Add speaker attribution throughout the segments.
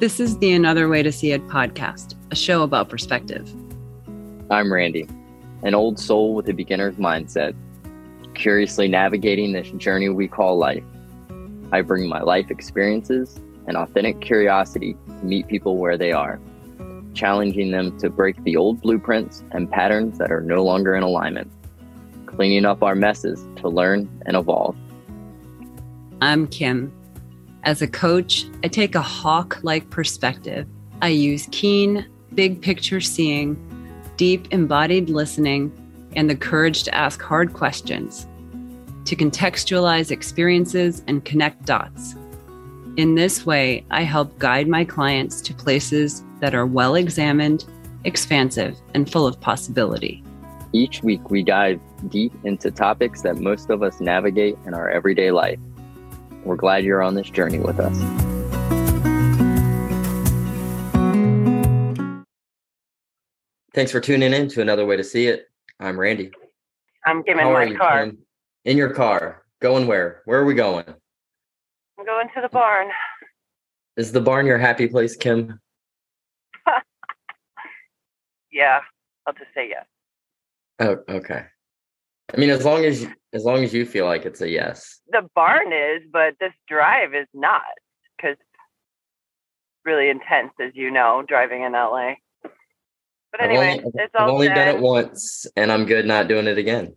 Speaker 1: This is the Another Way to See It podcast, a show about perspective.
Speaker 2: I'm Randy, an old soul with a beginner's mindset, curiously navigating this journey we call life. I bring my life experiences and authentic curiosity to meet people where they are, challenging them to break the old blueprints and patterns that are no longer in alignment, cleaning up our messes to learn and evolve.
Speaker 1: I'm Kim. As a coach, I take a hawk like perspective. I use keen, big picture seeing, deep embodied listening, and the courage to ask hard questions, to contextualize experiences and connect dots. In this way, I help guide my clients to places that are well examined, expansive, and full of possibility.
Speaker 2: Each week, we dive deep into topics that most of us navigate in our everyday life we're glad you're on this journey with us. Thanks for tuning in to another way to see it. I'm Randy.
Speaker 3: I'm giving my you, car. Kim?
Speaker 2: In your car. Going where? Where are we going?
Speaker 3: I'm going to the barn.
Speaker 2: Is the barn your happy place, Kim?
Speaker 3: yeah, I'll just say yes.
Speaker 2: Oh, okay. I mean, as long as as long as you feel like it's a yes.
Speaker 3: The barn is, but this drive is not because really intense, as you know, driving in LA. But anyway,
Speaker 2: I've only,
Speaker 3: it's all
Speaker 2: I've only done it once, and I'm good not doing it again.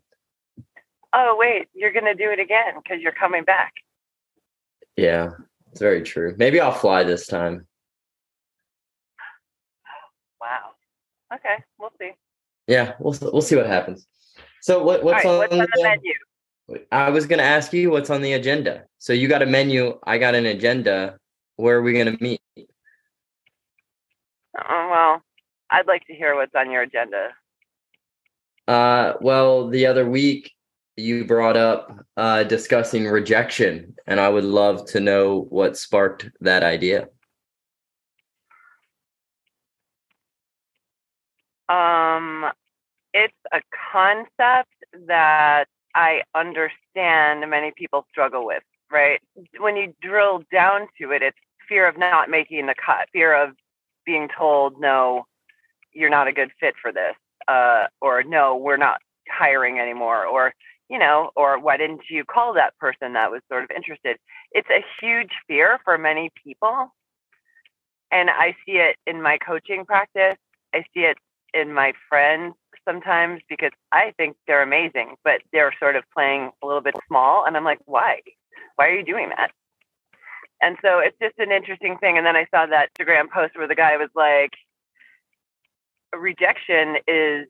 Speaker 3: Oh wait, you're gonna do it again because you're coming back.
Speaker 2: Yeah, it's very true. Maybe I'll fly this time.
Speaker 3: Wow. Okay, we'll see.
Speaker 2: Yeah, we'll we'll see what happens. So what, what's,
Speaker 3: right,
Speaker 2: on,
Speaker 3: what's on, the, the menu?
Speaker 2: I was going to ask you what's on the agenda. So you got a menu, I got an agenda. Where are we going to meet?
Speaker 3: Uh, well, I'd like to hear what's on your agenda.
Speaker 2: Uh, well, the other week you brought up uh, discussing rejection, and I would love to know what sparked that idea.
Speaker 3: Um, it's a concept that I understand many people struggle with, right? When you drill down to it, it's fear of not making the cut, fear of being told, no, you're not a good fit for this, uh, or no, we're not hiring anymore, or, you know, or why didn't you call that person that was sort of interested? It's a huge fear for many people. And I see it in my coaching practice. I see it in my friends sometimes because I think they're amazing, but they're sort of playing a little bit small. And I'm like, why? Why are you doing that? And so it's just an interesting thing. And then I saw that Instagram post where the guy was like, rejection is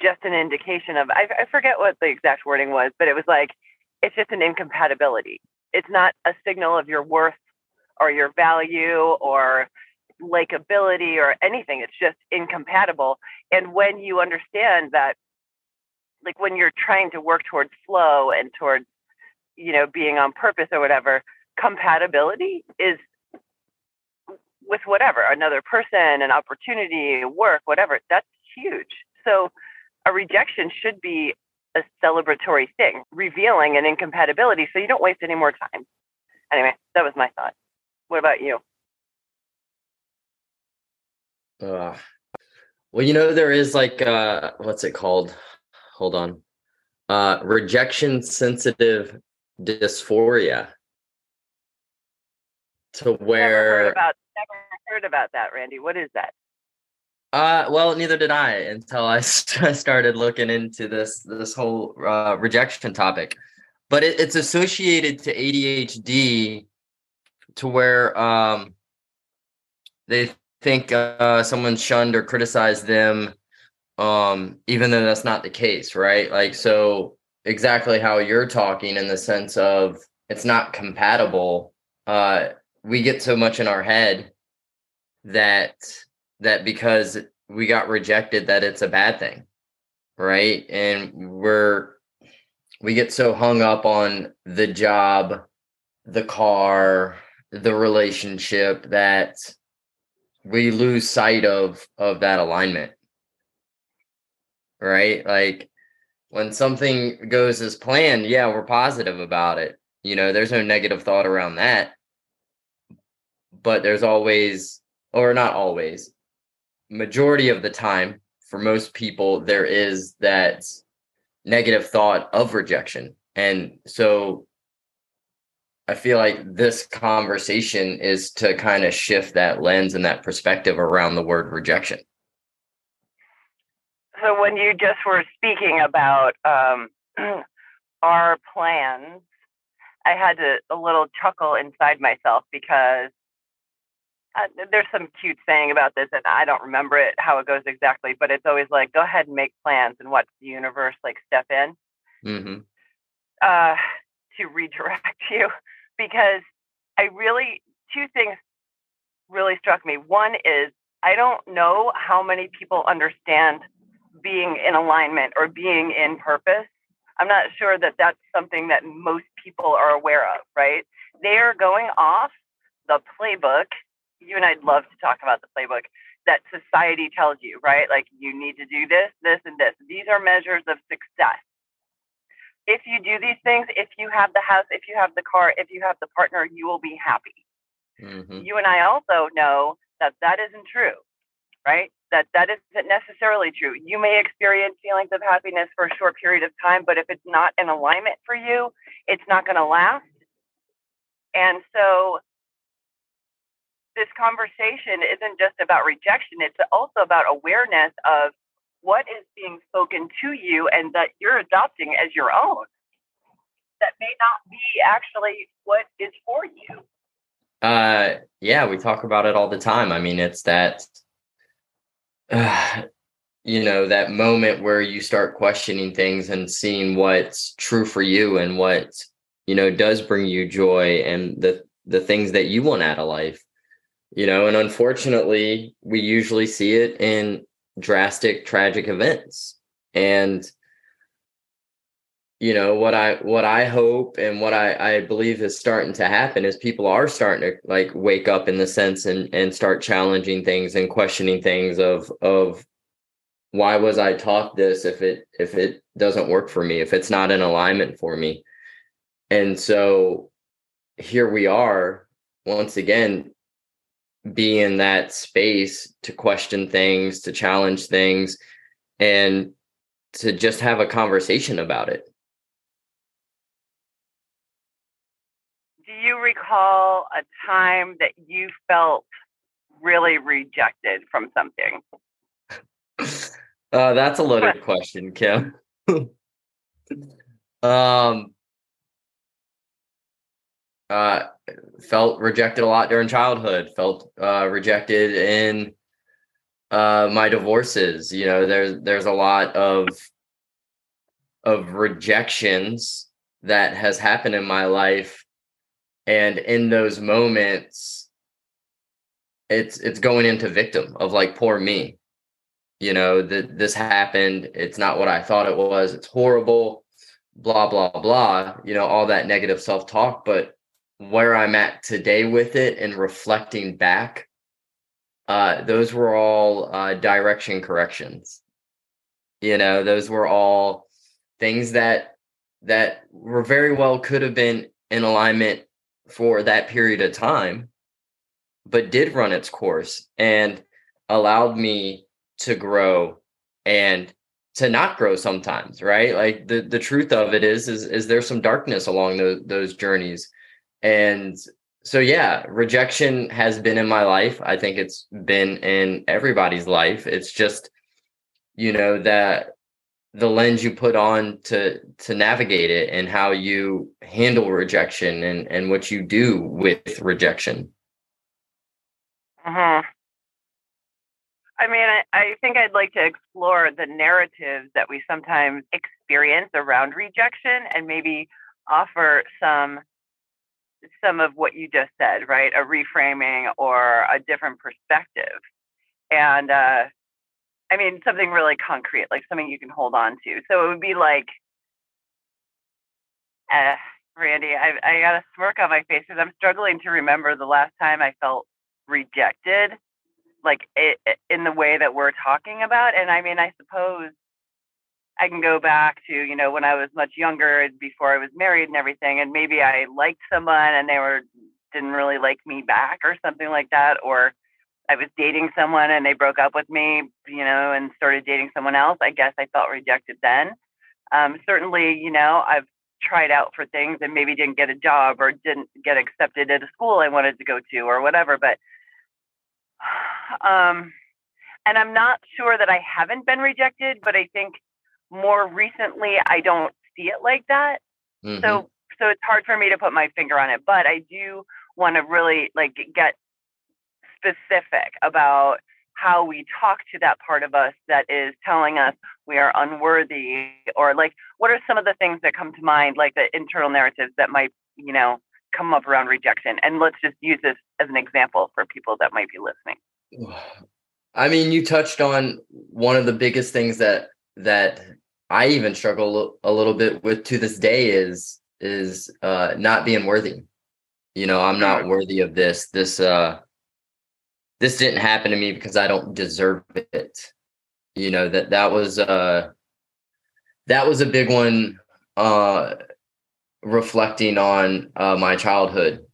Speaker 3: just an indication of, I, I forget what the exact wording was, but it was like, it's just an incompatibility. It's not a signal of your worth or your value or likability or anything. It's just incompatible. And when you understand that, like when you're trying to work towards flow and towards, you know, being on purpose or whatever, compatibility is with whatever another person, an opportunity, work, whatever. That's huge. So a rejection should be a celebratory thing, revealing an incompatibility so you don't waste any more time. Anyway, that was my thought. What about you?
Speaker 2: Uh, well, you know, there is like uh what's it called? Hold on. Uh rejection sensitive dysphoria. To where
Speaker 3: never heard about never heard about that, Randy. What is that?
Speaker 2: Uh, well, neither did I until I started looking into this this whole uh, rejection topic. But it, it's associated to ADHD, to where um, they think uh, someone shunned or criticized them, um, even though that's not the case, right? Like, so exactly how you're talking in the sense of it's not compatible. Uh, we get so much in our head that that because we got rejected that it's a bad thing right and we're we get so hung up on the job the car the relationship that we lose sight of of that alignment. Right? Like when something goes as planned yeah we're positive about it. You know there's no negative thought around that. But there's always, or not always, majority of the time for most people, there is that negative thought of rejection. And so I feel like this conversation is to kind of shift that lens and that perspective around the word rejection.
Speaker 3: So, when you just were speaking about um, our plans, I had to, a little chuckle inside myself because uh, there's some cute saying about this, and I don't remember it how it goes exactly, but it's always like, go ahead and make plans and watch the universe like step in
Speaker 2: Mm-hmm.
Speaker 3: uh, to redirect you. Because I really, two things really struck me. One is I don't know how many people understand being in alignment or being in purpose. I'm not sure that that's something that most people are aware of, right? They are going off the playbook. You and I'd love to talk about the playbook that society tells you, right? Like you need to do this, this, and this. These are measures of success. If you do these things, if you have the house, if you have the car, if you have the partner, you will be happy
Speaker 2: Mm-hmm.
Speaker 3: you and I also know that that isn't true, right? That that isn't necessarily true. You may experience feelings of happiness for a short period of time, but if it's not in alignment for you, it's not going to last. And so this conversation isn't just about rejection, it's also about awareness of what is being spoken to you and that you're adopting as your own. That may not be actually what is for you.
Speaker 2: Uh, yeah, we talk about it all the time. I mean, it's that, uh, you know, that moment where you start questioning things and seeing what's true for you and what, you know, does bring you joy and the the things that you want out of life. You know, and unfortunately, we usually see it in drastic, tragic events. And you know what i what i hope and what i i believe is starting to happen is people are starting to like wake up in the sense and and start challenging things and questioning things of of why was i taught this if it if it doesn't work for me if it's not in alignment for me and so here we are once again be in that space to question things to challenge things and to just have a conversation about it
Speaker 3: do you recall a time that you felt really rejected from something?
Speaker 2: Uh, that's a loaded question, Kim. um, uh, felt rejected a lot during childhood. Felt uh, rejected in uh, my divorces. You know, there's there's a lot of of rejections that has happened in my life, and in those moments, it's it's going into victim of like poor me you know that this happened it's not what i thought it was it's horrible blah blah blah you know all that negative self-talk but where i'm at today with it and reflecting back uh those were all uh direction corrections. You know those were all things that that were very well could have been in alignment for that period of time but did run its course and allowed me to grow and to not grow sometimes right? Like the the truth of it is is is there's some darkness along those those journeys and so yeah rejection has been in my life. I think it's been in everybody's life. It's just you know that the lens you put on to to navigate it and how you handle rejection and and what you do with rejection.
Speaker 3: Hmm I mean, I, I think I'd like to explore the narratives that we sometimes experience around rejection and maybe offer some some of what you just said, right? A reframing or a different perspective. And uh, I mean, something really concrete, like something you can hold on to. So it would be like, uh, Randy, I, I got a smirk on my face because I'm struggling to remember the last time I felt rejected like it, in the way that we're talking about and i mean i suppose i can go back to you know when i was much younger before i was married and everything and maybe i liked someone and they were didn't really like me back or something like that, or I was dating someone and they broke up with me, you know, and started dating someone else, I guess I felt rejected then. Um, certainly, you know, I've tried out for things and maybe didn't get a job or didn't get accepted at a school I wanted to go to or whatever. But, um, and I'm not sure that I haven't been rejected, but I think more recently I don't see it like that. Mm-hmm. So, so it's hard for me to put my finger on it, but I do want to really like get specific about how we talk to that part of us that is telling us we are unworthy or like what are some of the things that come to mind like the internal narratives that might you know come up around rejection and let's just use this as an example for people that might be listening
Speaker 2: i mean you touched on one of the biggest things that that i even struggle a little bit with to this day is is uh not being worthy you know i'm not worthy of this this uh this didn't happen to me because I don't deserve it. You know, that that was uh that was a big one uh reflecting on uh my childhood,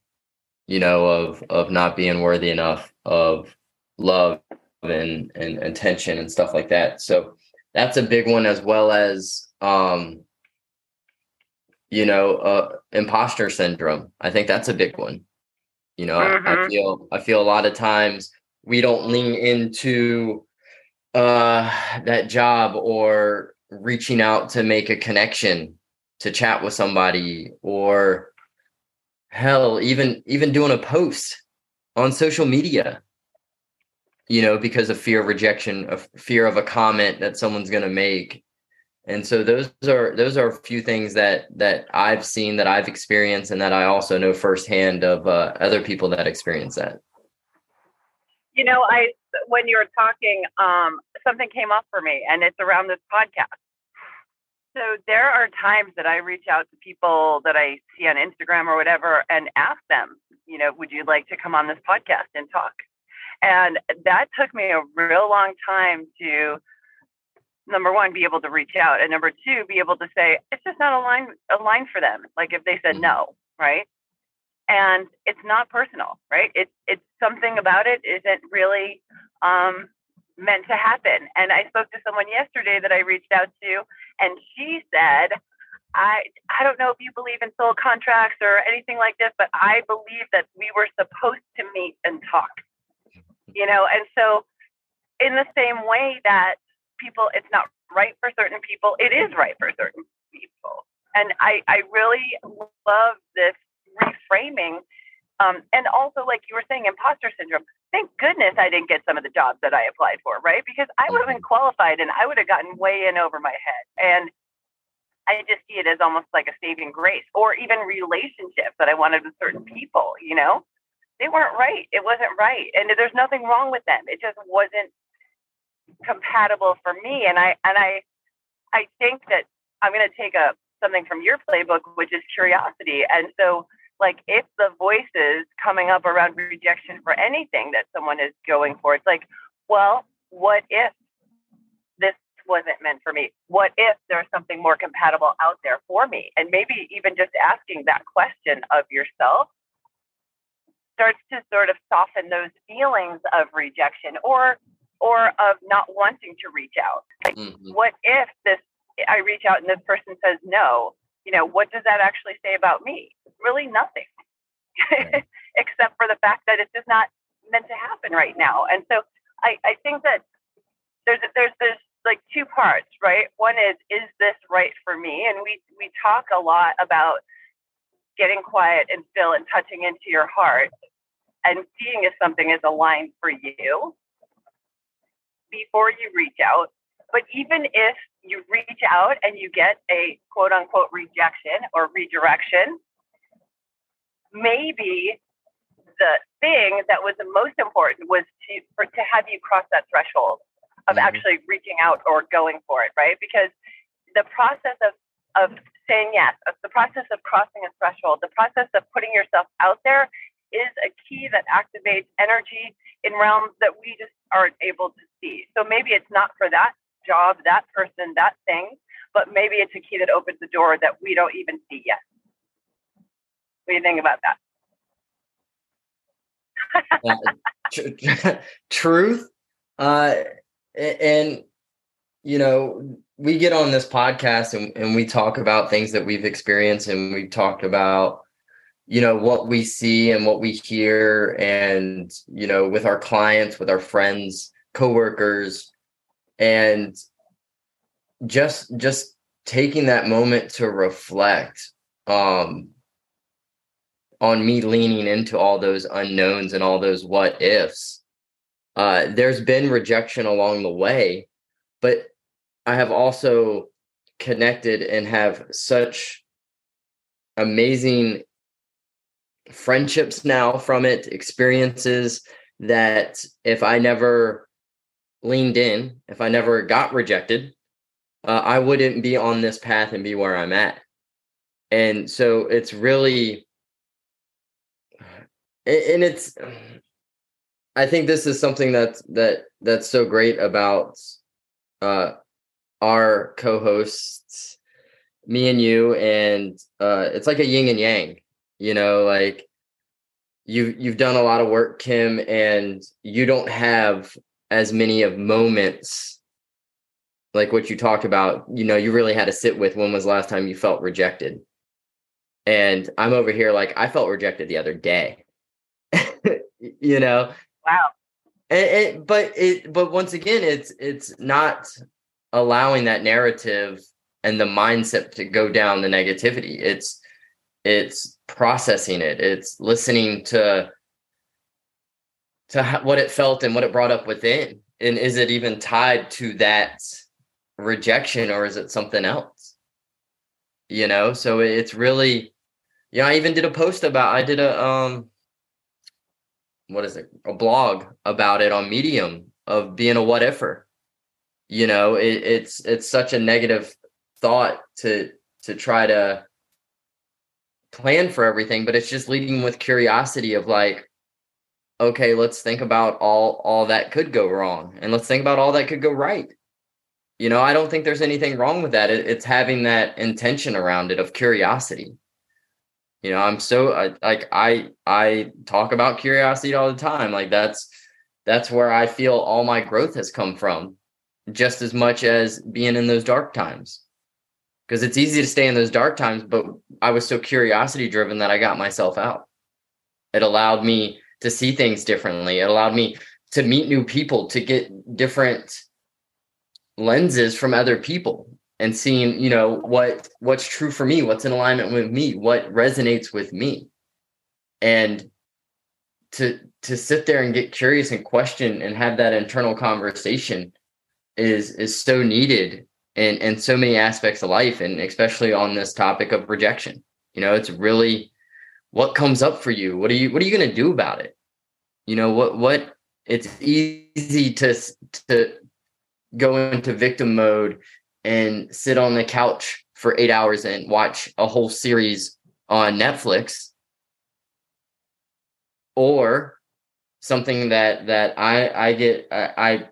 Speaker 2: you know, of of not being worthy enough of love and and attention and stuff like that. So that's a big one as well as um you know, uh imposter syndrome. I think that's a big one you know, mm-hmm. I, I, mm-hmm. feel I feel a lot of times we don't lean into uh that job or reaching out to make a connection to chat with somebody or hell even even doing a post on social media you know because of fear of rejection of fear of a comment that someone's going to make and so those are those are a few things that that I've seen that I've experienced and that I also know firsthand of uh, other people that experience that.
Speaker 3: You know, I when you were talking, um, something came up for me, and it's around this podcast. So there are times that I reach out to people that I see on Instagram or whatever, and ask them, you know, would you like to come on this podcast and talk? And that took me a real long time to number one, be able to reach out, and number two, be able to say it's just not a line a line for them. Like if they said mm-hmm. no, right? And it's not personal, right? It's it's something about it isn't really um, meant to happen. And I spoke to someone yesterday that I reached out to, and she said, I I don't know if you believe in soul contracts or anything like this, but I believe that we were supposed to meet and talk. You know, and so in the same way that people, it's not right for certain people. It is right for certain people. And I, I really love this reframing. Um, and also, like you were saying, imposter syndrome. Thank goodness I didn't get some of the jobs that I applied for, right? Because I would have been qualified and I would have gotten way in over my head. And I just see it as almost like a saving grace, or even relationships that I wanted with certain people, you know? They weren't right. It wasn't right. And there's nothing wrong with them. It just wasn't compatible for me. And I and I I think that I'm to take a something from your playbook, which is curiosity. And so, like, if the voices coming up around rejection for anything that someone is going for, it's like, well, what if this wasn't meant for me? What if there's something more compatible out there for me? And maybe even just asking that question of yourself starts to sort of soften those feelings of rejection or or of not wanting to reach out. Like, mm-hmm. what if this I reach out and this person says no? You know, what does that actually say about me? Really nothing. Except for the fact that it's just not meant to happen right now. And so I, I think that there's there's there's like two parts, right? One is is this right for me? And we we talk a lot about getting quiet and still and touching into your heart and seeing if something is aligned for you before you reach out. But even if you reach out and you get a quote unquote rejection or redirection, maybe the thing that was the most important was to for, to have you cross that threshold of mm-hmm. actually reaching out or going for it, right? Because the process of of saying yes, of the process of crossing a threshold, the process of putting yourself out there is a key that activates energy in realms that we just aren't able to see. So maybe it's not for that job, that person, that thing, but maybe it's a key that opens the door that we don't even see yet. What do you think about that?
Speaker 2: uh, tr- truth. Uh, and you know, we get on this podcast and, and we talk about things that we've experienced and we've talked about you know what we see and what we hear and you know with our clients with our friends coworkers. And just just taking that moment to reflect um on me leaning into all those unknowns and all those what ifs uh there's been rejection along the way. But i have also connected and have such amazing friendships now from it experiences that if i never leaned in if i never got rejected uh, I wouldn't be on this path and be where I'm at. And so it's really, and it's, I think this is something that's that that's so great about uh, our co-hosts, me and you, and uh, it's like a yin and yang. You know, like you you've done a lot of work, Kim, and you don't have as many of moments like what you talked about, you know, you really had to sit with when was the last time you felt rejected. And I'm over here like I felt rejected the other day. you know.
Speaker 3: Wow.
Speaker 2: And, and, but it but once again it's it's not allowing that narrative and the mindset to go down the negativity. It's it's processing it. It's listening to to what it felt and what it brought up within. And is it even tied to that rejection or is it something else? You know, so it's really, you know, I even did a post about, I did a, um, what is it, a blog about it on Medium of being a what ifer. You know, it, it's, it's such a negative thought to, to try to plan for everything, but it's just leading with curiosity of like, okay, let's think about all all that could go wrong and let's think about all that could go right. You know i don't think there's anything wrong with that. It, it's having that intention around it of curiosity. You know i'm so I, like i i talk about curiosity all the time. Like that's that's where i feel all my growth has come from just as much as being in those dark times because it's easy to stay in those dark times but i was so curiosity driven that i got myself out. It allowed me to see things differently. It allowed me to meet new people to get different lenses from other people and seeing you know what what's true for me what's in alignment with me what resonates with me. And to to sit there and get curious and question and have that internal conversation is is so needed in in so many aspects of life and especially on this topic of rejection. You know it's really what comes up for you? What are you what are you going to do about it? You know what what it's easy to to go into victim mode and sit on the couch for eight hours and watch a whole series on Netflix or something that that I I get I, I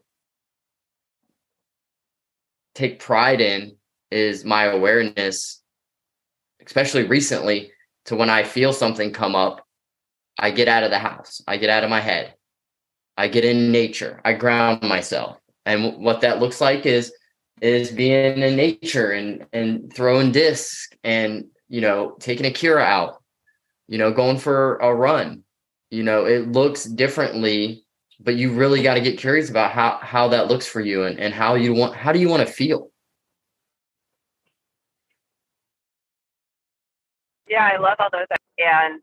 Speaker 2: take pride in is my awareness especially recently to when I feel something come up I get out of the house I get out of my head I get in nature I ground myself. And what that looks like is is being in nature and and throwing discs and you know taking a cura out you know going for a run. You know it looks differently but you really got to get curious about how how that looks for you and, and how you want how do you want to feel?
Speaker 3: Yeah i love all those and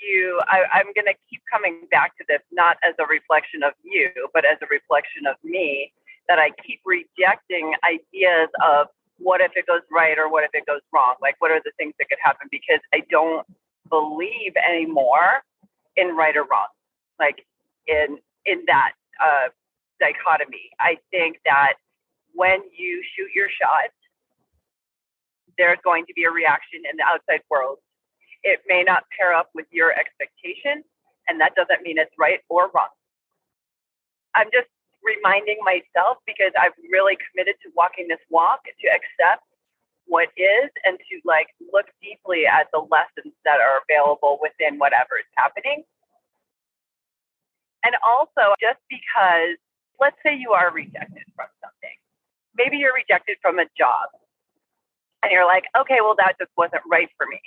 Speaker 3: you I, i'm going to keep coming back to this not as a reflection of you but as a reflection of me that i keep rejecting ideas of what if it goes right or what if it goes wrong? Like what are the things that could happen? Because i don't believe anymore in right or wrong like in in that uh, dichotomy. I think that when you shoot your shot there's going to be a reaction in the outside world. It may not pair up with your expectation, and that doesn't mean it's right or wrong. I'm just reminding myself because I've really committed to walking this walk to accept what is and to like look deeply at the lessons that are available within whatever is happening And also, just because, let's say you are rejected from something, maybe you're rejected from a job and you're like, okay, well, that just wasn't right for me.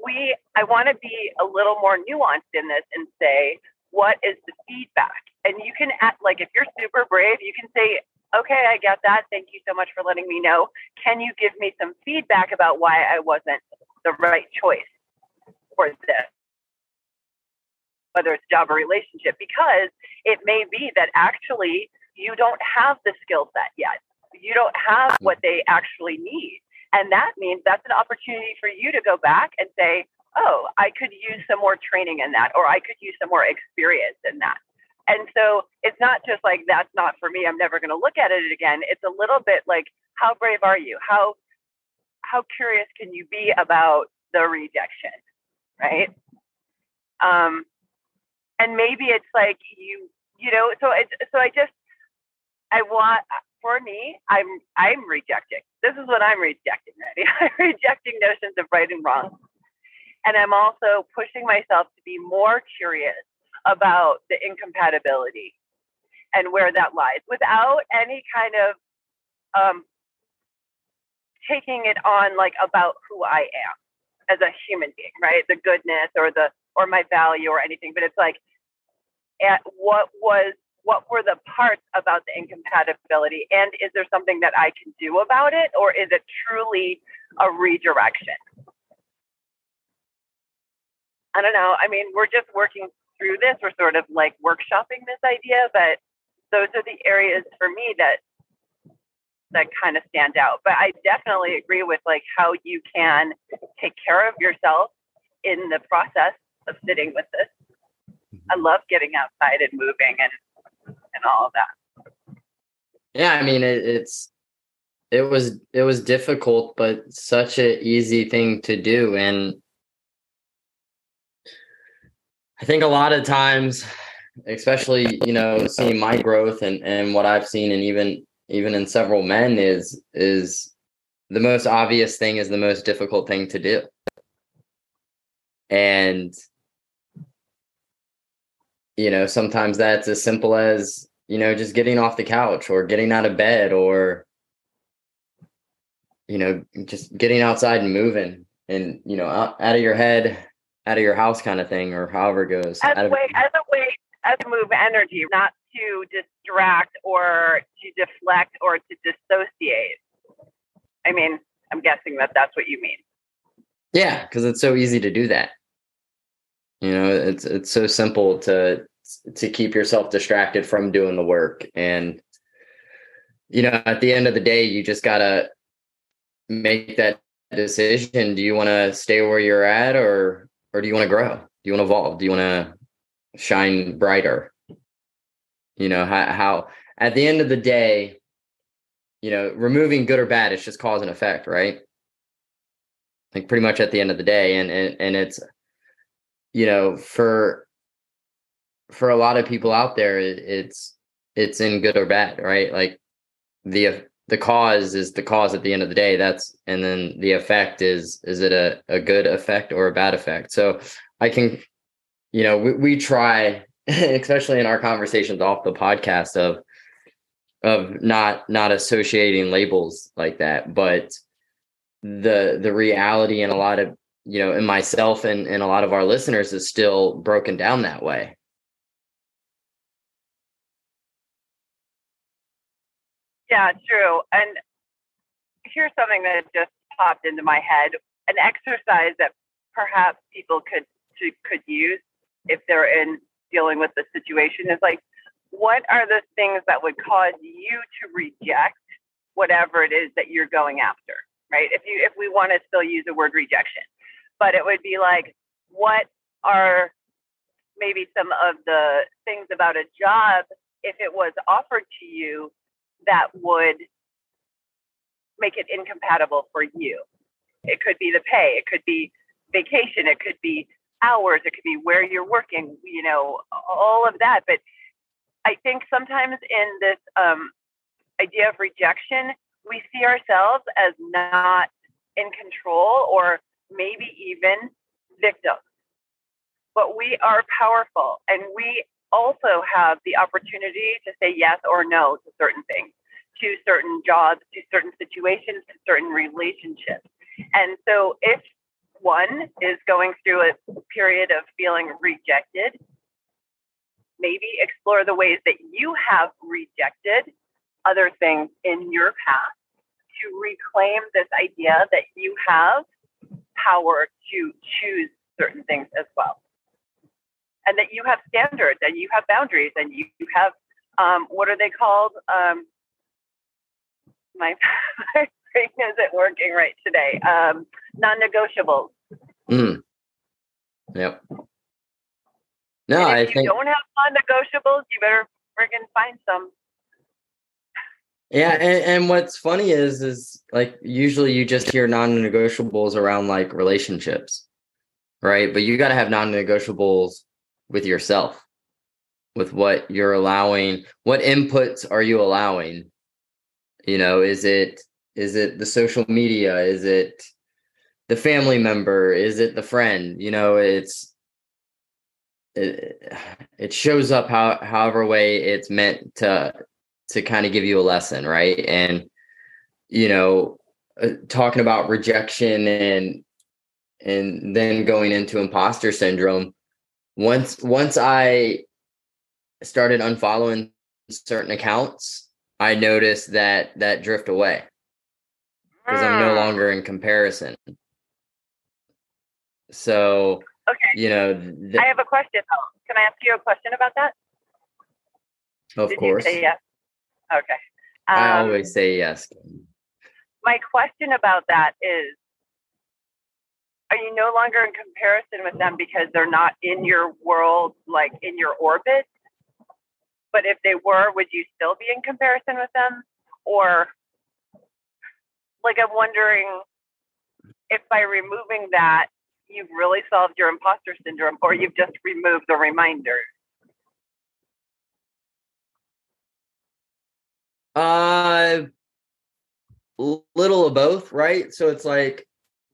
Speaker 3: We, I want to be a little more nuanced in this and say, what is the feedback? And you can act like if you're super brave, you can say, okay, I get that. Thank you so much for letting me know. Can you give me some feedback about why I wasn't the right choice for this? Whether it's job or relationship, because it may be that actually you don't have the skill set yet. You don't have what they actually need. And that means that's an opportunity for you to go back and say, oh, I could use some more training in that, or I could use some more experience in that. And so it's not just like, that's not for me. I'm never going to look at it again. It's a little bit like, how brave are you? How, how curious can you be about the rejection? Right. Um, and maybe it's like you, you know, so it's, so I just, I want, for me, I'm, I'm rejecting. This is what I'm rejecting, right? I'm rejecting notions of right and wrong. And I'm also pushing myself to be more curious about the incompatibility and where that lies without any kind of um, taking it on like about who I am as a human being, right? The goodness or the or my value or anything, but it's like at what was what were the parts about the incompatibility and is there something that I can do about it or is it truly a redirection? I don't know. I mean, we're just working through this. We're sort of like workshopping this idea, but those are the areas for me that that kind of stand out. But I definitely agree with like how you can take care of yourself in the process of sitting with this. I love getting outside and moving and and all of that.
Speaker 2: Yeah, I mean it, it's it was it was difficult, but such an easy thing to do, and I think a lot of times, especially you know, seeing my growth and and what I've seen, and even even in several men, is is the most obvious thing is the most difficult thing to do, and you know sometimes that's as simple as you know just getting off the couch or getting out of bed or you know just getting outside and moving and you know out, out of your head out of your house kind of thing or however it goes.
Speaker 3: As
Speaker 2: a
Speaker 3: way as a way as a move energy not to distract or to deflect or to dissociate. I mean i'm guessing that that's what you mean.
Speaker 2: Yeah because it's so easy to do that you know it's it's so simple to to keep yourself distracted from doing the work and you know at the end of the day you just got to make that decision do you want to stay where you're at or or do you want to grow? Do you want to evolve? Do you want to shine brighter? You know, how, how at the end of the day, you know, removing good or bad, it's just cause and effect, right? Like pretty much at the end of the day. And and, and it's you know, for for a lot of people out there, it, it's it's in good or bad, right? Like the the cause is the cause at the end of the day that's and then the effect is is it a, a good effect or a bad effect so i can you know we, we try especially in our conversations off the podcast of of not not associating labels like that but the the reality and a lot of you know in myself and and a lot of our listeners is still broken down that way
Speaker 3: Yeah, true. And here's something that just popped into my head: an exercise that perhaps people could could use if they're in dealing with the situation is like, what are the things that would cause you to reject whatever it is that you're going after, right? If you if we want to still use the word rejection, but it would be like, what are maybe some of the things about a job if it was offered to you that would make it incompatible for you. It could be the pay, it could be vacation, it could be hours, it could be where you're working, you know, all of that. But I think sometimes in this um, idea of rejection, we see ourselves as not in control or maybe even victims. But we are powerful and we also have the opportunity to say yes or no to certain things, to certain jobs, to certain situations, to certain relationships. And so if one is going through a period of feeling rejected, maybe explore the ways that you have rejected other things in your past to reclaim this idea that you have power to choose certain things as well. And that you have standards and you have boundaries and you, you have, um, what are they called? Um, my, my brain isn't working right today. Um, non negotiables.
Speaker 2: Mm. Yep. No, I
Speaker 3: you
Speaker 2: think
Speaker 3: don't have non negotiables, you better friggin' find some.
Speaker 2: Yeah, and, and what's funny is is like usually you just hear non-negotiables around like relationships, right? But you got to have non-negotiables with yourself, with what you're allowing. What inputs are you allowing? You know, is it is it the social media? Is it the family member? Is it the friend? You know, it's it, it shows up how however way it's meant to to kind of give you a lesson, right? And you know, uh, talking about rejection and and then going into imposter syndrome. Once once I started unfollowing certain accounts, I noticed that that drift away because I'm no
Speaker 3: Mm.
Speaker 2: longer in comparison. So
Speaker 3: Okay.
Speaker 2: you know, th-
Speaker 3: I have a question. though. Can I ask you a question about that?
Speaker 2: of
Speaker 3: Did
Speaker 2: course,
Speaker 3: yes? Okay.
Speaker 2: I
Speaker 3: Um,
Speaker 2: always say yes.
Speaker 3: my question about that is are you no longer in comparison with them because they're not in your world like in your orbit but if they were would you still be in comparison with them or like i'm wondering if by removing that you've really solved your imposter syndrome or you've just removed the reminder
Speaker 2: Uh little of both, right? So it's like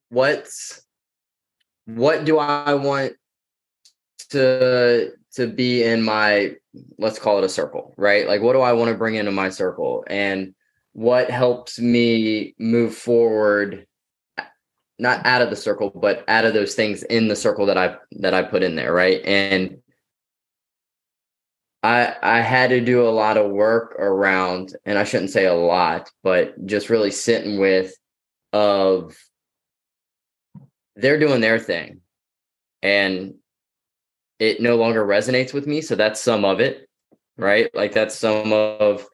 Speaker 2: what's what do I want to to be in my let's call it a circle, right? Like what do I want to bring into my circle and what helps me move forward not out of the circle but out of those things in the circle that I that I put in there, right? And I I had to do a lot of work around, and I shouldn't say a lot, but just really sitting with of they're doing their thing, and it no longer resonates with me. So that's some of it, right? Like that's some of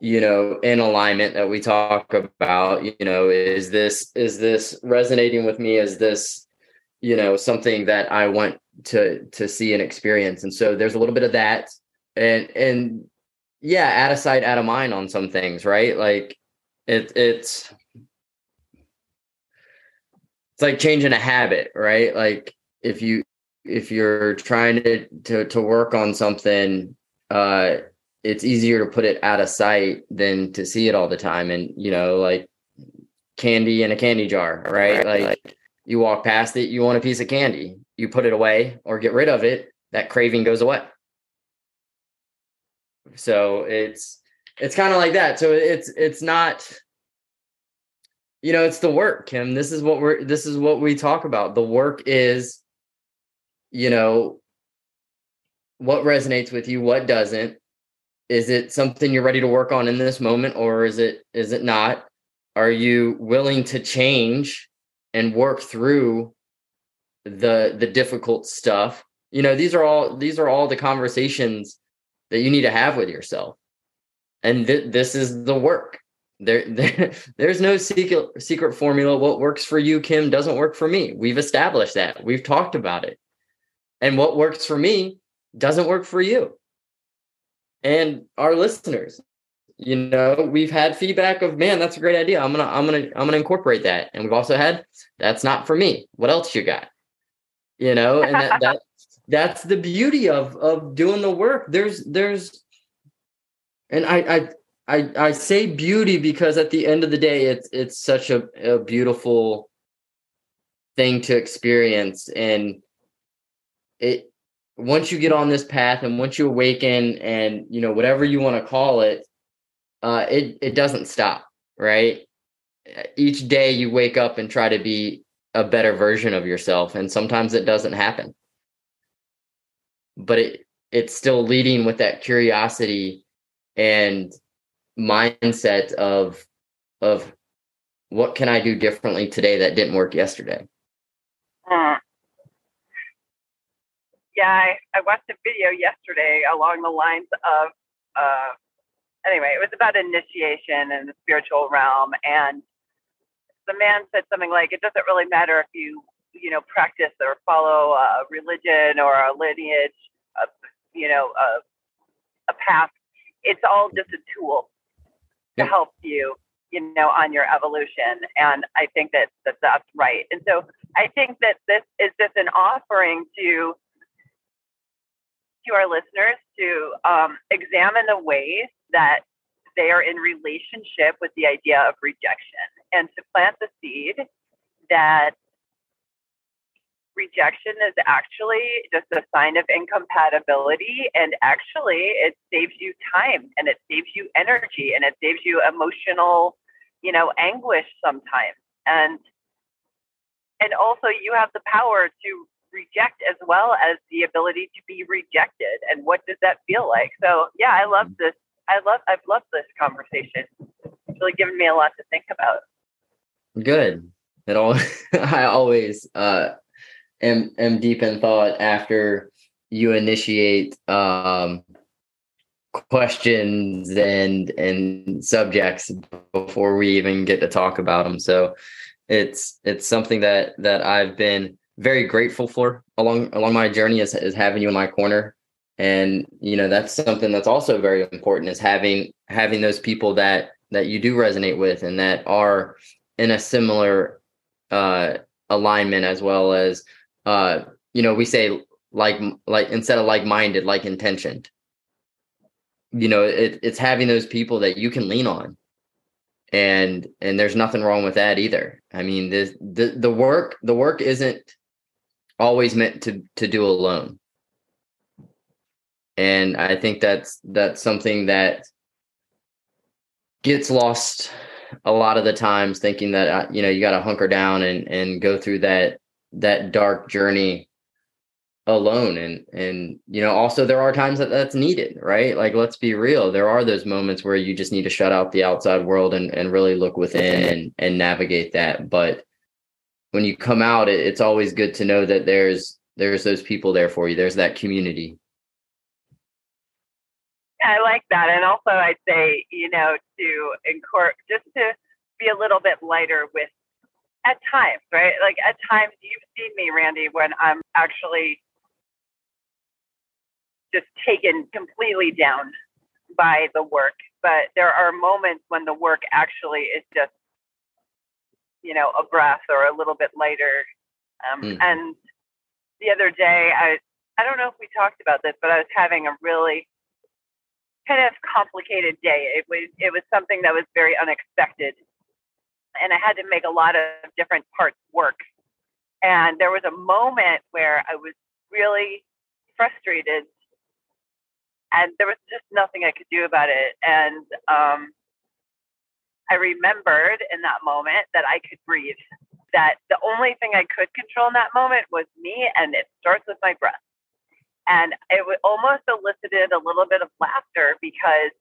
Speaker 2: you know in alignment that we talk about. You know, is this is this resonating with me? Is this you know something that I want to to see and experience. And so there's a little bit of that. And and yeah out of sight out of mind on some things right? Like it it's it's like changing a habit right? Like if you if you're trying to to to work on something uh it's easier to put it out of sight than to see it all the time. And you know like candy in a candy jar right, like you walk past it, you want a piece of candy, you put it away or get rid of it, that craving goes away. So it's it's kind of like that. So it's it's not you know, it's the work, Kim. This is what we're this is what we talk about. The work is you know what resonates with you, what doesn't. Is it something you're ready to work on in this moment or is it is it not? Are you willing to change and work through the the difficult stuff. You know these are all these are all the conversations that you need to have with yourself. And th- this is the work. There, there there's no secret secret formula. What works for you kim doesn't work for me. We've established that. We've talked about it. And what works for me doesn't work for you. And our listeners you know we've had feedback of man that's a great idea. I'm gonna i'm gonna i'm gonna incorporate that. And we've also had that's not for me. What else you got you know and that, that that's the beauty of of doing the work. There's there's and i i i, I say beauty because at the end of the day it's it's such a, a beautiful thing to experience. And it once you get on this path and once you awaken and you know whatever you want to call it uh it it doesn't stop right? Each day you wake up and try to be a better version of yourself and sometimes it doesn't happen. But it it's still leading with that curiosity and mindset of of what can i do differently today that didn't work yesterday?
Speaker 3: Uh, yeah I, I watched a video yesterday along the lines of uh anyway it was about initiation in the spiritual realm and the man said something like, "It doesn't really matter if you, you know, practice or follow a religion or a lineage, a, you know, a, a path. It's all just a tool to help you, you know, on your evolution." And I think that, that that's right. And so I think that this is just an offering to to our listeners to um, examine the ways that they are in relationship with the idea of rejection and to plant the seed that rejection is actually just a sign of incompatibility and actually it saves you time and it saves you energy and it saves you emotional you know anguish sometimes and and also you have the power to reject as well as the ability to be rejected and what does that feel like so yeah i love mm. this I love I've loved this conversation. It's really given me a lot to think about.
Speaker 2: Good. It all I always uh am am deep in thought after you initiate um questions and and subjects before we even get to talk about them. So it's it's something that that I've been very grateful for along along my journey is, is having you in my corner and you know that's something that's also very important is having having those people that that you do resonate with and that are in a similar uh alignment as well as uh you know we say like like instead of like minded like intentioned you know it, it's having those people that you can lean on. And and there's nothing wrong with that either. I mean this the the work the work isn't always meant to to do alone. And i think that's that's something that gets lost a lot of the times thinking that uh, you know you got to hunker down and and go through that that dark journey alone. And and you know also there are times that that's needed right? Like let's be real there are those moments where you just need to shut out the outside world and and really look within and and navigate that. But when you come out it, it's always good to know that there's there's those people there for you. There's that community
Speaker 3: I like that. And also, I'd say, you know, to encourage, just to be a little bit lighter with at times, right? Like at times, you've seen me, Randy, when I'm actually just taken completely down by the work. But there are moments when the work actually is just, you know, a breath or a little bit lighter. Um, mm. And the other day, I I don't know if we talked about this, but I was having a really kind of complicated day. It was it was something that was very unexpected, and I had to make a lot of different parts work. And there was a moment where I was really frustrated, and there was just nothing I could do about it. And um, I remembered in that moment that I could breathe. That the only thing I could control in that moment was me, and it starts with my breath. And it almost elicited a little bit of laughter because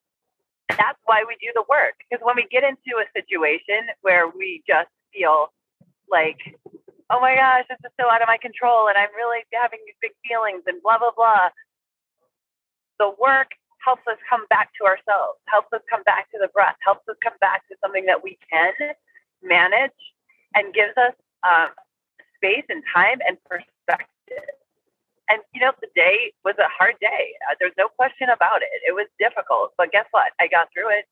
Speaker 3: that's why we do the work. Because when we get into a situation where we just feel like, oh my gosh, this is so out of my control and I'm really having these big feelings and blah, blah, blah, the work helps us come back to ourselves, helps us come back to the breath, helps us come back to something that we can manage and gives us um, space and time and perspective. And you know, the day was a hard day. Uh, there's no question about it. It was difficult, but guess what? I got through it.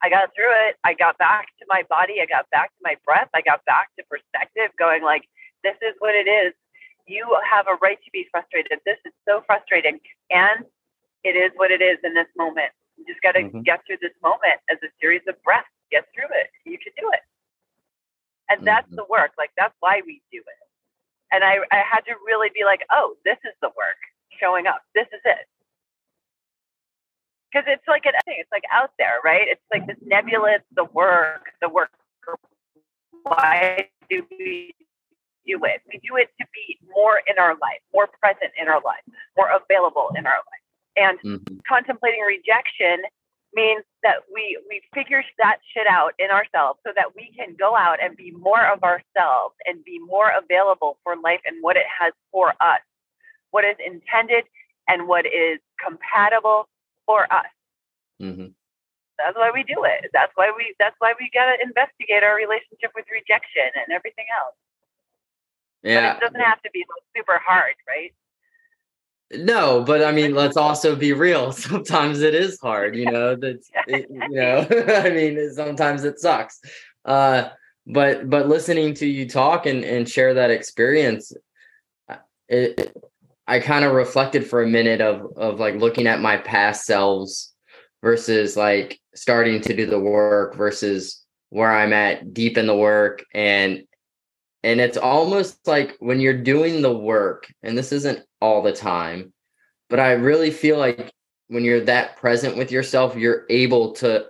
Speaker 3: I got through it. I got back to my body. I got back to my breath. I got back to perspective, going like, this is what it is. You have a right to be frustrated. This is so frustrating. And it is what it is in this moment. You just got to mm-hmm. get through this moment as a series of breaths. Get through it. You can do it. And that's mm-hmm. the work. Like, that's why we do it And I, I had to really be like, oh, this is the work showing up. This is it. Because it's like an it's like out there, right? It's like this nebulous, the work, the work. Why do we do it? We do it to be more in our life, more present in our life, more available in our life. And mm-hmm. contemplating rejection means that we we figure that shit out in ourselves so that we can go out and be more of ourselves and be more available for life and what it has for us what is intended and what is compatible for us. Mm-hmm. that's why we do it. That's why we that's why we got to investigate our relationship with rejection and everything else. Yeah but it doesn't have to be super hard right
Speaker 2: no, but I mean, let's also be real. Sometimes it is hard, you know. That you know, I mean, sometimes it sucks. Uh, but but listening to you talk and and share that experience, uh, it, I kind of reflected for a minute of of like looking at my past selves versus like starting to do the work versus where I'm at deep in the work and and it's almost like when you're doing the work and this isn't all the time. But i really feel like when you're that present with yourself you're able to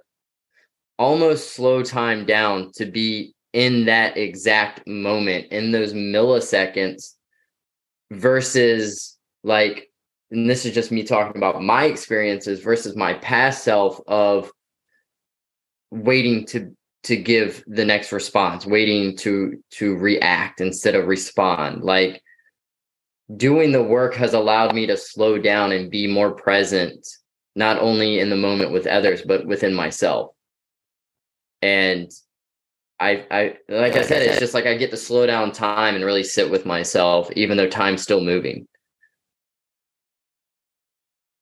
Speaker 2: almost slow time down to be in that exact moment in those milliseconds versus like and this is just me talking about my experiences versus my past self of waiting to to give the next response waiting to to react instead of respond. Like doing the work has allowed me to slow down and be more present not only in the moment with others but within myself and i i like i said it's just like i get to slow down time and really sit with myself even though time's still moving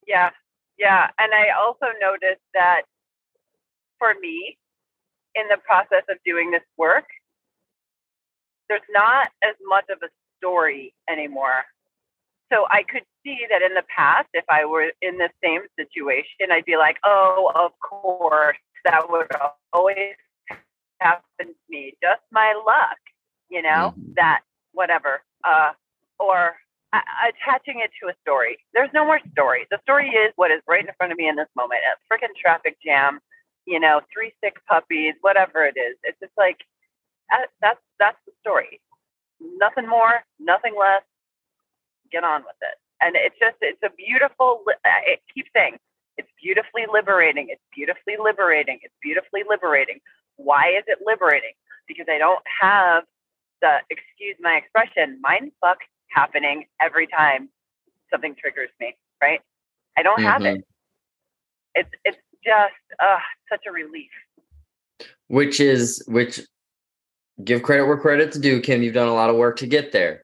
Speaker 3: yeah yeah and i also noticed that for me in the process of doing this work, there's not as much of a story anymore. So I could see that in the past, if I were in the same situation, I'd be like, oh, of course, that would always happen to me. Just my luck, you know, mm-hmm. that whatever. Uh, or uh, attaching it to a story. There's no more story. The story is what is right in front of me in this moment. A freaking traffic jam you know, three sick puppies, whatever it is. It's just like that's that's the story. Nothing more, nothing less. Get on with it. And it's just it's a beautiful. It keeps saying it's beautifully liberating. It's beautifully liberating. It's beautifully liberating. Why is it liberating? Because I don't have the excuse my expression mind fuck happening every time something triggers me. Right? I don't mm-hmm. have it. Mm-hmm. It's it's just uh, such a relief.
Speaker 2: Which is which give credit where credit's due, Kim. You've done a lot of work to get there.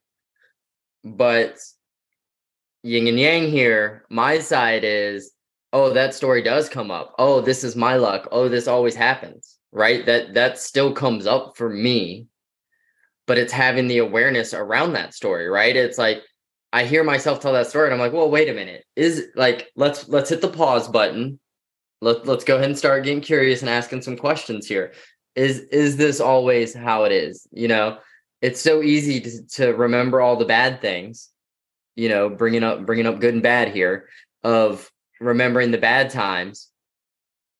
Speaker 2: But yin and yang here, my side is, oh, that story does come up. Oh, this is my luck. Oh, this always happens. Right? That that still comes up for me. But it's having the awareness around that story, right? It's like I hear myself tell that story and I'm like, well, wait a minute. Is like let's let's hit the pause button let, let's go ahead and start getting curious and asking some questions here is is this always how it is you know it's so easy to, to remember all the bad things you know bringing up bringing up good and bad here of remembering the bad times.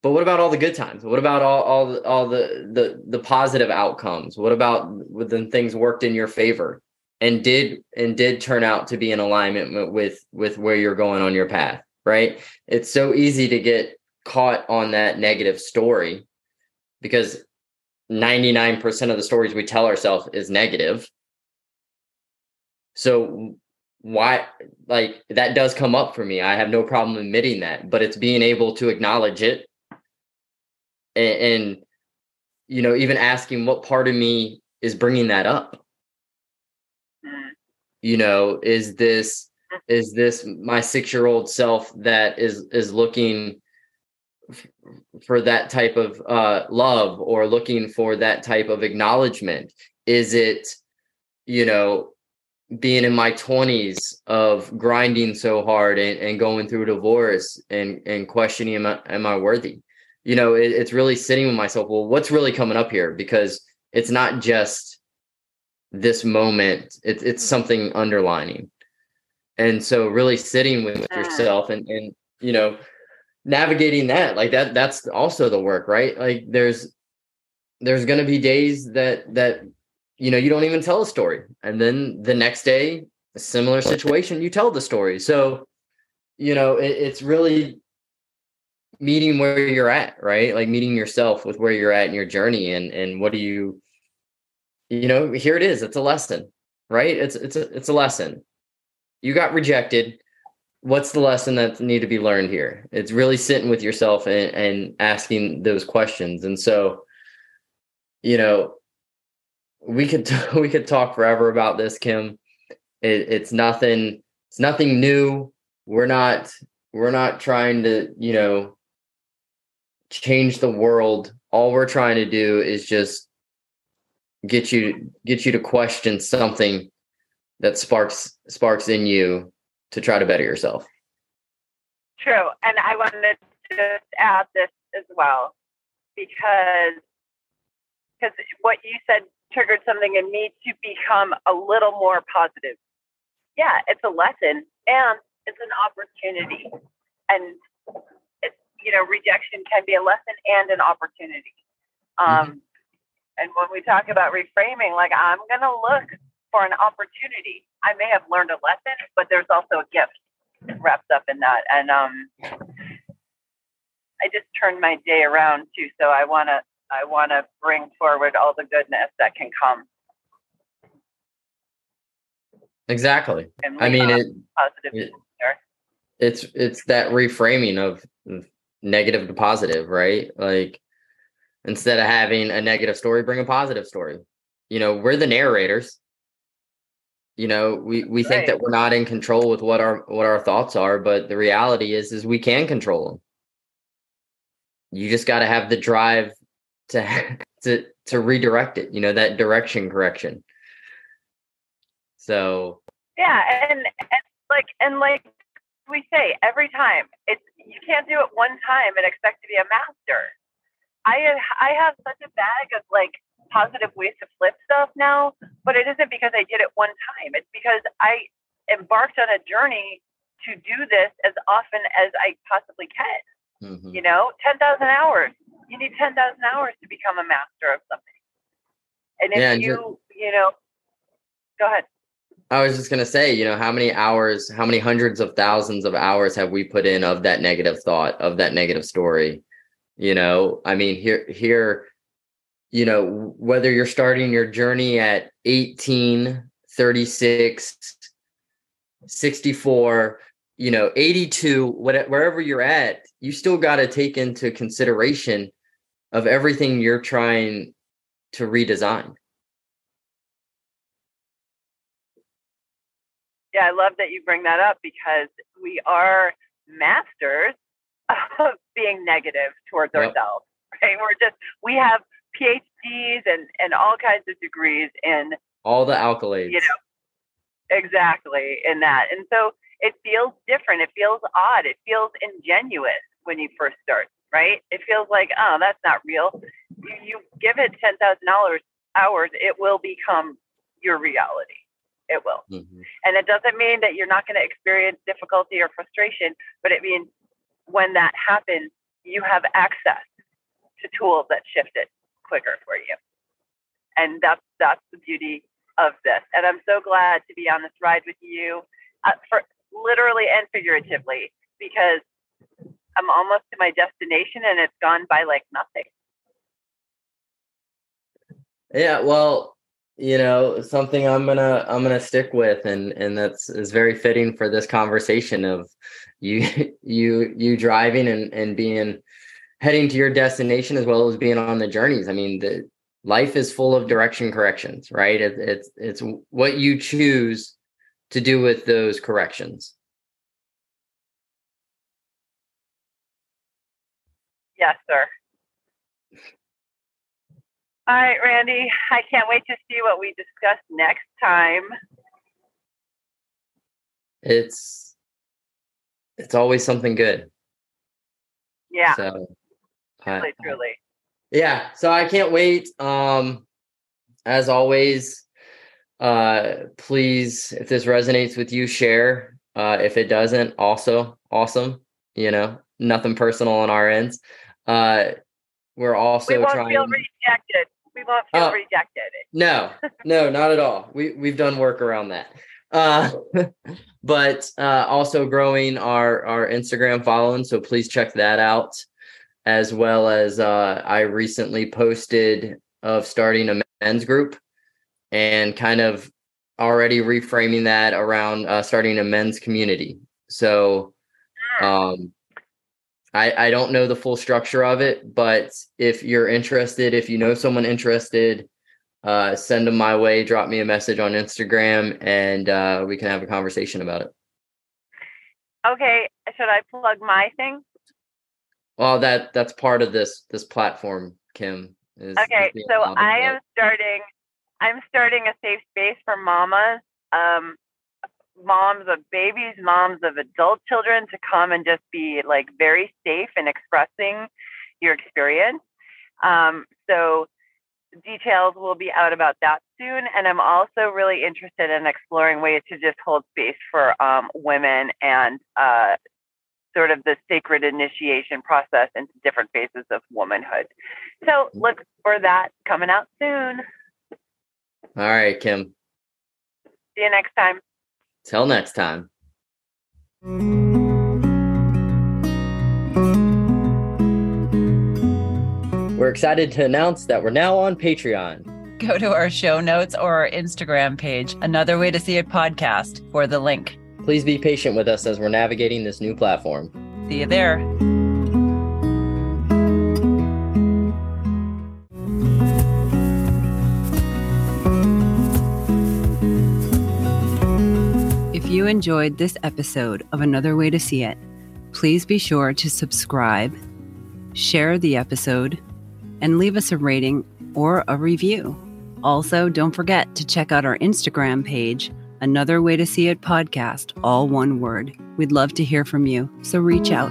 Speaker 2: But what about all the good times? What about all all all the the the positive outcomes? What about when things worked in your favor and did and did turn out to be in alignment with with where you're going on your path right? It's so easy to get caught on that negative story because 99% of the stories we tell ourselves is negative. So why like that does come up for me. I have no problem admitting that, but it's being able to acknowledge it and, and you know, even asking what part of me is bringing that up. You know, is this is this my 6-year-old self that is is looking for that type of uh, love or looking for that type of acknowledgement? Is it, you know, being in my 20s of grinding so hard and, and going through divorce and, and questioning, am I, am I worthy? You know, it, it's really sitting with myself. Well, what's really coming up here? Because it's not just this moment it's it's something underlining and so really sitting with yourself and and you know navigating that like that that's also the work right like there's there's going to be days that that you know you don't even tell a story. And then the next day a similar situation you tell the story. So you know it, it's really meeting where you're at right? Like meeting yourself with where you're at in your journey and and what do you you know here it is it's a lesson right? It's it's a it's a lesson. You got rejected. What's the lesson that need to be learned here? It's really sitting with yourself and, and asking those questions. And so you know we could we could talk forever about this kim. It, it's nothing it's nothing new. We're not we're not trying to you know change the world. All we're trying to do is just get you get you to question something that sparks sparks in you to try to better yourself.
Speaker 3: True. And I wanted to just add this as well because because what you said triggered something in me to become a little more positive. Yeah, it's a lesson and it's an opportunity. And it's you know, rejection can be a lesson and an opportunity. Um and when we talk about reframing, like I'm gonna look for an opportunity. I may have learned a lesson, but there's also a gift wrapped up in that. And um, I just turned my day around too, so I wanna I wanna bring forward all the goodness that can come.
Speaker 2: Exactly. I mean it,
Speaker 3: positive.
Speaker 2: it it's it's that reframing of negative to positive right? Like instead of having a negative story bring a positive story. You know we're the narrators. You know we we think that we're not in control with what our what our thoughts are but the reality is is we can control them you just got to have the drive to to to redirect it you know that direction correction so
Speaker 3: Yeah, and, and like and like we say every time, it's you can't do it one time and expect to be a master. I I have such a bag of like positive ways to flip stuff now, but it isn't because I did it one time. It's because I embarked on a journey to do this as often as I possibly can.
Speaker 2: mhm.
Speaker 3: You know, ten thousand hours. You need ten thousand hours to become a master of something. And if
Speaker 2: Yeah, and
Speaker 3: you you know, go ahead.
Speaker 2: I was just gonna say, you know, how many hours, how many hundreds of thousands of hours have we put in of that negative thought, of that negative story? You know, I mean, here, here, you know, whether you're starting your journey at 18, 36, 64, you know, 82, whatever, wherever you're at, you still got to take into consideration of everything you're trying to redesign.
Speaker 3: Yeah, I love that you bring that up because we are masters of being negative towards
Speaker 2: Yep.
Speaker 3: ourselves. Right? We're just we have PhDs and and all kinds of degrees in
Speaker 2: All the accolades.
Speaker 3: you know exactly in that, and so it feels different. It feels odd. It feels ingenuous when you first start. Right? It feels like oh, that's not real. You, you give it ten thousand dollars hours, it will become your reality. It will.
Speaker 2: Mhm.
Speaker 3: And it doesn't mean that you're not going to experience difficulty or frustration, but it means when that happens, you have access to tools that shift it quicker for you. And that's that's the beauty of this. And I'm so glad to be on this ride with you, uh, for literally and figuratively, because I'm almost to my destination and it's gone by like nothing.
Speaker 2: Yeah, well, you know, something I'm gonna I'm gonna stick with, and and that's is very fitting for this conversation of you you you driving and and being heading to your destination as well as being on the journeys. I mean, the life is full of direction corrections, right? It, it's it's what you choose to do with those corrections.
Speaker 3: Yes, sir. All right, Randy. I can't wait to see what we discuss next time.
Speaker 2: It's it's always something good.
Speaker 3: Yeah,
Speaker 2: So I-
Speaker 3: truly, truly.
Speaker 2: yeah so i can't wait um as always uh, please, if this resonates with you, share. Uh, if it doesn't, also awesome. You know, nothing personal on our ends. Uh, we're also
Speaker 3: we won't
Speaker 2: trying.
Speaker 3: feel rejected. We won't feel
Speaker 2: Oh.
Speaker 3: rejected.
Speaker 2: No, no, not at all. We we've done work around that. Uh, but uh, also growing our our Instagram following, so please check that out. As well as uh, I recently posted of starting a men's group and kind of already reframing that around uh, starting a men's community. So um, I, I don't know the full structure of it, but if you're interested, if you know someone interested, uh, send them my way, drop me a message on Instagram, and uh, we can have a conversation about it.
Speaker 3: Okay, should I plug my thing?
Speaker 2: Well, that that's part of this this platform, Kim. Is,
Speaker 3: Okay,
Speaker 2: is
Speaker 3: so I am starting. I'm starting a safe space for mamas, um, moms of babies, moms of adult children to come and just be like very safe in expressing your experience. Um, so details will be out about that soon, and I'm also really interested in exploring ways to just hold space for um, women and uh, sort of the sacred initiation process into different phases of womanhood. So look for that coming out soon.
Speaker 2: All right, Kim.
Speaker 3: See you next time.
Speaker 2: Till next time. We're excited to announce that we're now on Patreon.
Speaker 1: Go to our show notes or our Instagram page, Another Way to See It podcast, for the link.
Speaker 2: Please be patient with us as we're navigating this new platform.
Speaker 1: See you there. You enjoyed this episode of Another Way to See It, please be sure to subscribe, share the episode, and leave us a rating or a review. Also, don't forget to check out our Instagram page, Another Way to See It podcast, all one word. We'd love to hear from you, so reach out.